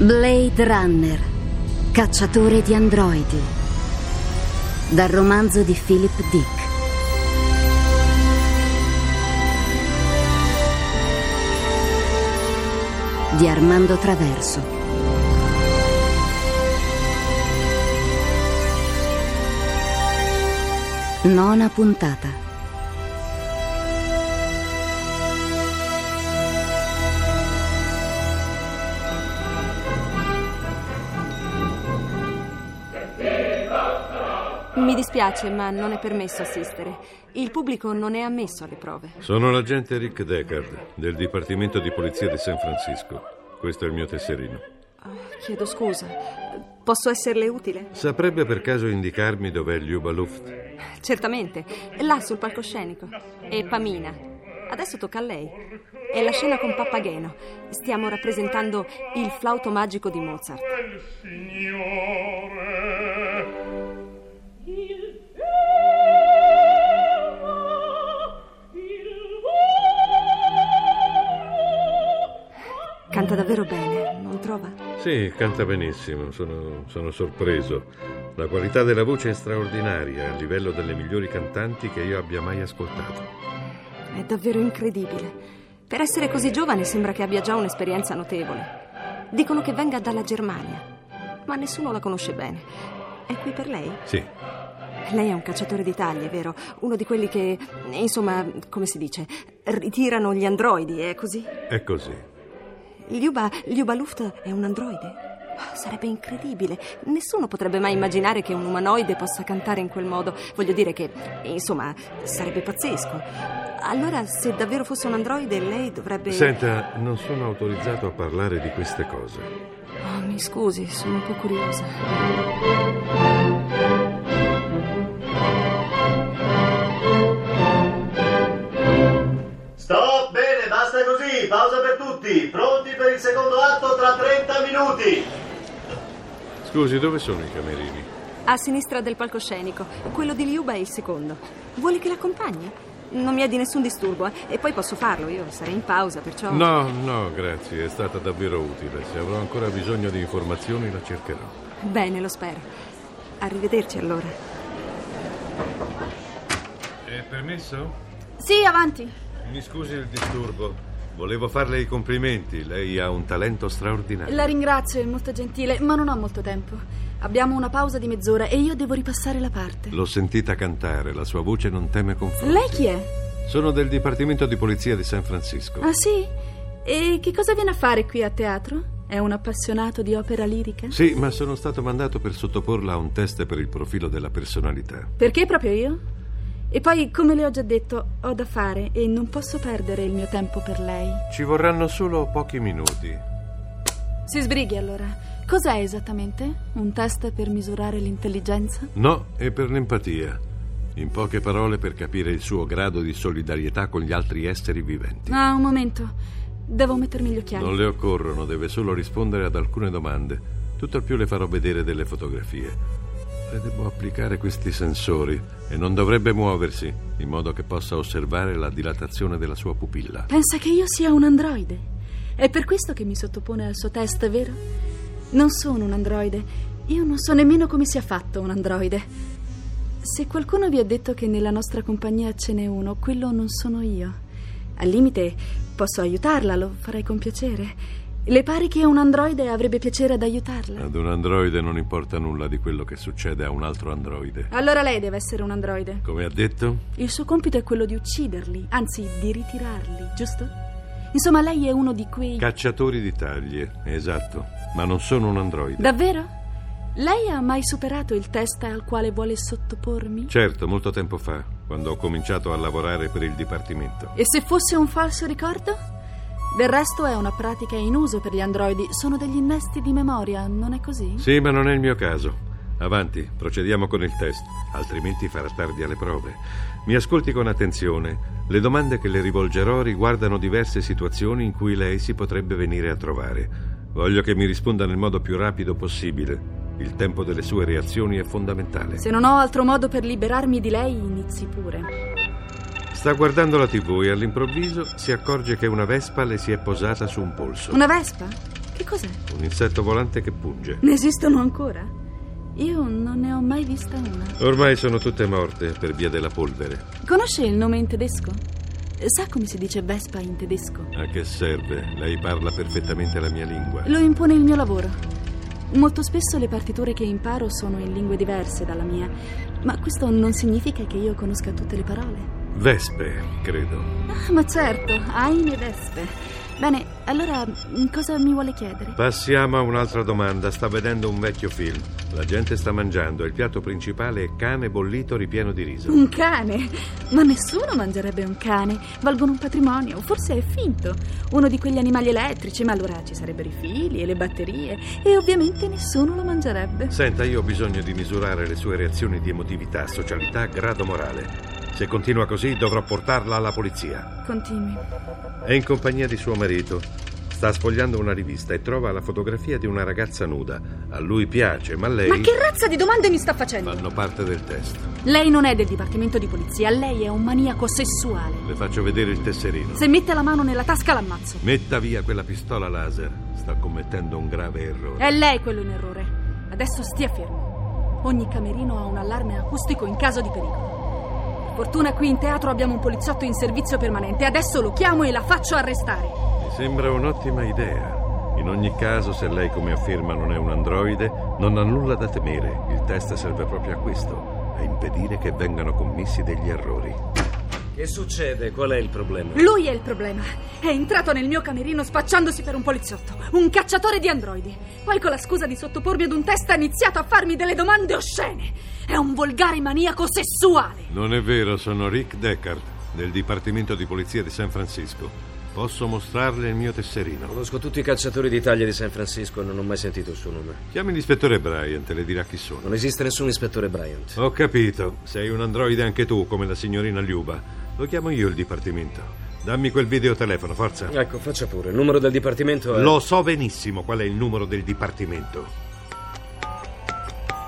Blade Runner, cacciatore di androidi. Dal romanzo di Philip Dick. Di Armando Traverso. Nona puntata. Dispiace, ma non è permesso assistere. Il pubblico non è ammesso alle prove. Sono l'agente Rick Deckard del Dipartimento di Polizia di San Francisco. Questo è il mio tesserino. Oh, chiedo scusa. Posso esserle utile? Saprebbe per caso indicarmi dov'è Liuba Luft? Certamente, là sul palcoscenico. E Pamina. Adesso tocca a lei. È la scena con Papageno. Stiamo rappresentando il flauto magico di Mozart. Canta davvero bene, non trova? Sì, canta benissimo, sono, sono sorpreso. La qualità della voce è straordinaria, a livello delle migliori cantanti che io abbia mai ascoltato. È davvero incredibile. Per essere così giovane sembra che abbia già un'esperienza notevole. Dicono che venga dalla Germania, ma nessuno la conosce bene. È qui per lei? Sì, Lei è un cacciatore di taglie, vero? Uno di quelli che, insomma, come si dice, ritirano gli androidi, è così? è così. Liuba, Liuba Luft è un androide? Sarebbe incredibile. Nessuno potrebbe mai immaginare che un umanoide possa cantare in quel modo. Voglio dire che, insomma, sarebbe pazzesco. Allora, se davvero fosse un androide, lei dovrebbe. Senta, non sono autorizzato a parlare di queste cose. Oh, mi scusi, sono un po' curiosa. Pausa per tutti, pronti per il secondo atto tra 30 minuti. Scusi, dove sono i camerini? A sinistra del palcoscenico. Quello di Liuba è il secondo. Vuole che l'accompagni? Non mi è di nessun disturbo, eh? E poi posso farlo, io sarei in pausa, perciò. No, no, grazie, è stata davvero utile. Se avrò ancora bisogno di informazioni la cercherò. Bene, lo spero. Arrivederci allora. È permesso? Sì, avanti. Mi scusi il disturbo. Volevo farle i complimenti. Lei ha un talento straordinario. La ringrazio, è molto gentile, ma non ho molto tempo. Abbiamo una pausa di mezz'ora e io devo ripassare la parte. L'ho sentita cantare, la sua voce non teme confronti. Lei chi è? Sono del Dipartimento di Polizia di San Francisco. Ah, sì? E che cosa viene a fare qui a teatro? È un appassionato di opera lirica? Sì, ma sono stato mandato per sottoporla a un test per il profilo della personalità. Perché proprio io? E poi, come le ho già detto, ho da fare e non posso perdere il mio tempo per lei. Ci vorranno solo pochi minuti. Si sbrighi allora. Cos'è esattamente? Un test per misurare l'intelligenza? No, è per l'empatia. In poche parole, per capire il suo grado di solidarietà con gli altri esseri viventi. Ah, un momento. Devo mettermi gli occhiali. Non le occorrono, deve solo rispondere ad alcune domande. Tutto al più le farò vedere delle fotografie. Le devo applicare questi sensori e non dovrebbe muoversi, in modo che possa osservare la dilatazione della sua pupilla. Pensa che io sia un androide. È per questo che mi sottopone al suo test, vero? Non sono un androide. Io non so nemmeno come sia fatto un androide. Se qualcuno vi ha detto che nella nostra compagnia ce n'è uno, quello non sono io. Al limite posso aiutarla, lo farei con piacere. Le pare che un androide avrebbe piacere ad aiutarla? Ad un androide non importa nulla di quello che succede a un altro androide. Allora lei deve essere un androide. Come ha detto? Il suo compito è quello di ucciderli, anzi di ritirarli, giusto? Insomma, lei è uno di quei... Cacciatori di taglie, esatto. Ma non sono un androide. Davvero? Lei ha mai superato il test al quale vuole sottopormi? Certo, molto tempo fa, quando ho cominciato a lavorare per il Dipartimento. E se fosse un falso ricordo? Del resto è una pratica in uso per gli androidi, sono degli innesti di memoria, non è così? Sì, ma non è il mio caso. Avanti, procediamo con il test, altrimenti farà tardi alle prove. Mi ascolti con attenzione. Le domande che le rivolgerò riguardano diverse situazioni in cui lei si potrebbe venire a trovare. Voglio che mi risponda nel modo più rapido possibile. Il tempo delle sue reazioni è fondamentale. Se non ho altro modo per liberarmi di lei, inizi pure. Sta guardando la TV e all'improvviso si accorge che una vespa le si è posata su un polso. Una vespa? Che cos'è? Un insetto volante che punge. Ne esistono ancora? Io non ne ho mai vista una. Ormai sono tutte morte per via della polvere. Conosce il nome in tedesco? Sa come si dice Vespa in tedesco? A che serve? Lei parla perfettamente la mia lingua. Lo impone il mio lavoro. Molto spesso le partiture che imparo sono in lingue diverse dalla mia, ma questo non significa che io conosca tutte le parole. Vespe, credo. Ah, ma certo, Aine Vespe. Bene, allora cosa mi vuole chiedere? Passiamo a un'altra domanda. Sta vedendo un vecchio film. La gente sta mangiando e il piatto principale è cane bollito ripieno di riso. Un cane? Ma nessuno mangerebbe un cane. Valgono un patrimonio. Forse è finto. Uno di quegli animali elettrici, ma allora ci sarebbero i fili e le batterie. E ovviamente nessuno lo mangerebbe. Senta, io ho bisogno di misurare le sue reazioni di emotività, socialità, grado morale. Se continua così dovrò portarla alla polizia. Continui. È in compagnia di suo marito. Sta sfogliando una rivista e trova la fotografia di una ragazza nuda. A lui piace, ma lei... Ma che razza di domande mi sta facendo? Fanno parte del test. Lei non è del dipartimento di polizia, lei è un maniaco sessuale. Le faccio vedere il tesserino. Se mette la mano nella tasca l'ammazzo. Metta via quella pistola laser. Sta commettendo un grave errore. È lei quello in errore. Adesso stia fermo. Ogni camerino ha un allarme acustico in caso di pericolo. Fortuna qui in teatro abbiamo un poliziotto in servizio permanente. Adesso lo chiamo e la faccio arrestare. Mi sembra un'ottima idea. In ogni caso, se lei, come afferma, non è un androide, non ha nulla da temere. Il test serve proprio a questo, a impedire che vengano commessi degli errori. Che succede? Qual è il problema? Lui è il problema. È entrato nel mio camerino spacciandosi per un poliziotto, un cacciatore di androidi. Poi, con la scusa di sottopormi ad un test, ha iniziato a farmi delle domande oscene. È un volgare maniaco sessuale. Non è vero, sono Rick Deckard, del Dipartimento di Polizia di San Francisco. Posso mostrarle il mio tesserino. Conosco tutti i calciatori d'Italia di San Francisco e non ho mai sentito il suo nome. Chiami l'ispettore Bryant e le dirà chi sono. Non esiste nessun ispettore Bryant. Ho capito. Sei un androide anche tu, come la signorina Liuba. Lo chiamo io il dipartimento. Dammi quel videotelefono, forza. Ecco, faccia pure. Il numero del dipartimento è... Lo so benissimo qual è il numero del dipartimento.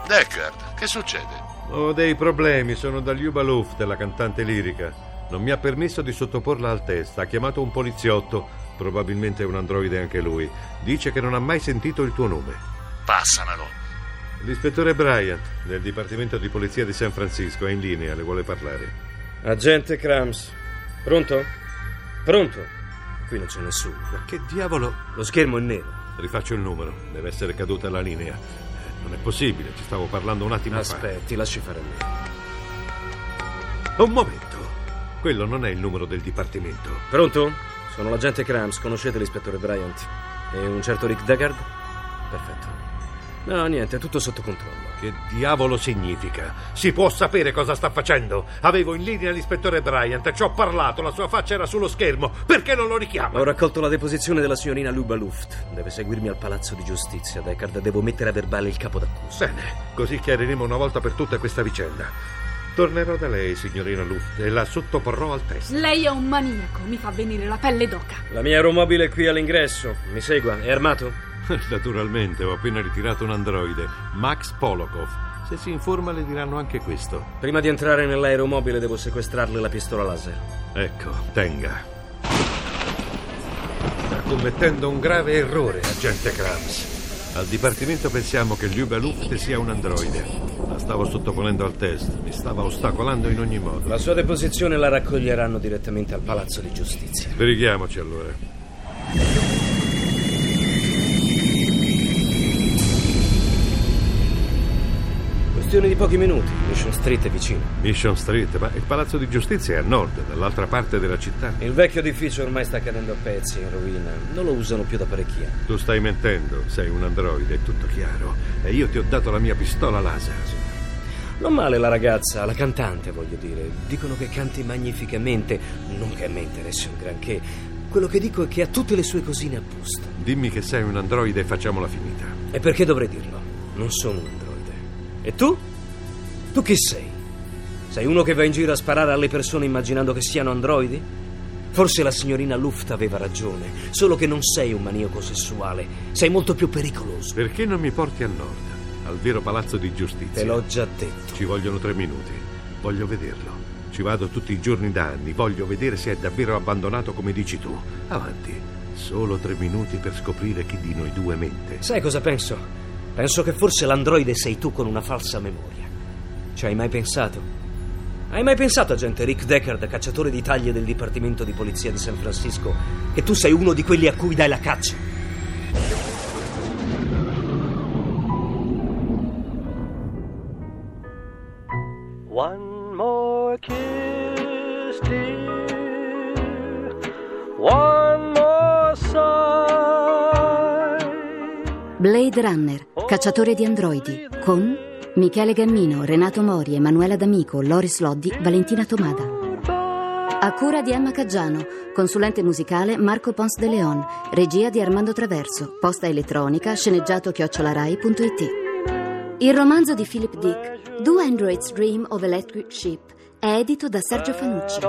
Deckard, che succede? Ho dei problemi, sono da Liuba Luft, la cantante lirica. Non mi ha permesso di sottoporla al test. Ha chiamato un poliziotto, probabilmente un androide anche lui. Dice che non ha mai sentito il tuo nome. Passamelo. L'ispettore Bryant, del Dipartimento di Polizia di San Francisco, è in linea, le vuole parlare. Agente Krams. Pronto? Pronto? Qui non c'è nessuno. Ma che diavolo? Lo schermo è nero. Rifaccio il numero, deve essere caduta la linea. Non è possibile, ci stavo parlando un attimo Aspetti, lasci fare a me. fa. Un momento. Quello non è il numero del dipartimento. Pronto? Sono l'agente Krams. Conoscete l'ispettore Bryant? E un certo Rick Deckard? Perfetto. No, niente, è tutto sotto controllo. Che diavolo significa? Si può sapere cosa sta facendo? Avevo in linea l'ispettore Bryant, ci ho parlato, la sua faccia era sullo schermo. Perché non lo richiama? Ho raccolto la deposizione della signorina Luba Luft. Deve seguirmi al palazzo di giustizia, Deckard. Devo mettere a verbale il capo d'accusa. Bene, così chiariremo una volta per tutte questa vicenda. Tornerò da lei, signorina Luft, e la sottoporrò al test. Lei è un maniaco, mi fa venire la pelle d'oca. La mia aeromobile è qui all'ingresso. Mi segua. È armato? Naturalmente, ho appena ritirato un androide, Max Polokov. Se si informa le diranno anche questo. Prima di entrare nell'aeromobile devo sequestrarle la pistola laser. Ecco, tenga. Sta commettendo un grave errore, agente Krams. Al dipartimento pensiamo che Liuba Luft sia un androide. La stavo sottoponendo al test, mi stava ostacolando in ogni modo. La sua deposizione la raccoglieranno direttamente al palazzo di giustizia. Sbrighiamoci allora. Questione di pochi minuti. Mission Street è vicino. Mission Street, ma il palazzo di giustizia è a nord, dall'altra parte della città. Il vecchio edificio ormai sta cadendo a pezzi, in rovina. Non lo usano più da parecchi anni. Tu stai mentendo, sei un androide, è tutto chiaro. E io ti ho dato la mia pistola laser. Non male la ragazza, la cantante, voglio dire. Dicono che canti magnificamente. Non che a me interessi un granché. Quello che dico è che ha tutte le sue cosine a posto. Dimmi che sei un androide e facciamola finita. E perché dovrei dirlo? Non sono un androide. E tu? Tu chi sei? Sei uno che va in giro a sparare alle persone immaginando che siano androidi? Forse la signorina Luft aveva ragione, solo che non sei un maniaco sessuale, sei molto più pericoloso. Perché non mi porti a nord, al vero palazzo di giustizia? Te l'ho già detto. Ci vogliono tre minuti. Voglio vederlo. Ci vado tutti i giorni da anni. Voglio vedere se è davvero abbandonato come dici tu. Avanti. Solo tre minuti per scoprire chi di noi due mente. Sai cosa penso? Penso che forse l'androide sei tu con una falsa memoria. Ci hai mai pensato? Hai mai pensato, agente Rick Deckard, cacciatore di taglie del Dipartimento di Polizia di San Francisco, che tu sei uno di quelli a cui dai la caccia? One more kiss, dear. One Blade Runner, cacciatore di androidi, con Michele Gammino, Renato Mori, Emanuela D'Amico, Loris Loddi, Valentina Tomada. A cura di Emma Caggiano, consulente musicale Marco Pons de Leon, regia di Armando Traverso, posta elettronica sceneggiato chiocciolarai.it. Il romanzo di Philip Dick, Do Androids Dream of Electric Sheep, è edito da Sergio Fanucci.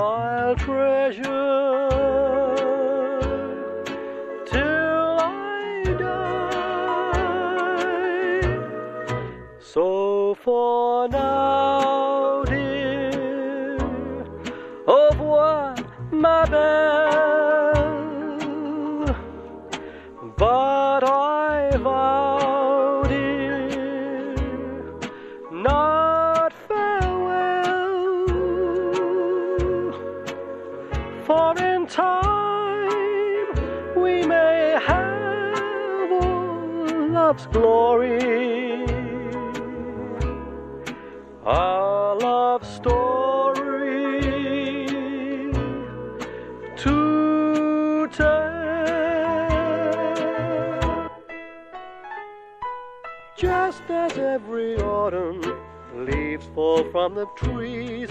So for now, dear, au revoir, ma belle. But I vow, dear, not farewell. For in time we may have all love's glory. Our love story to tell. Just as every autumn leaves fall from the trees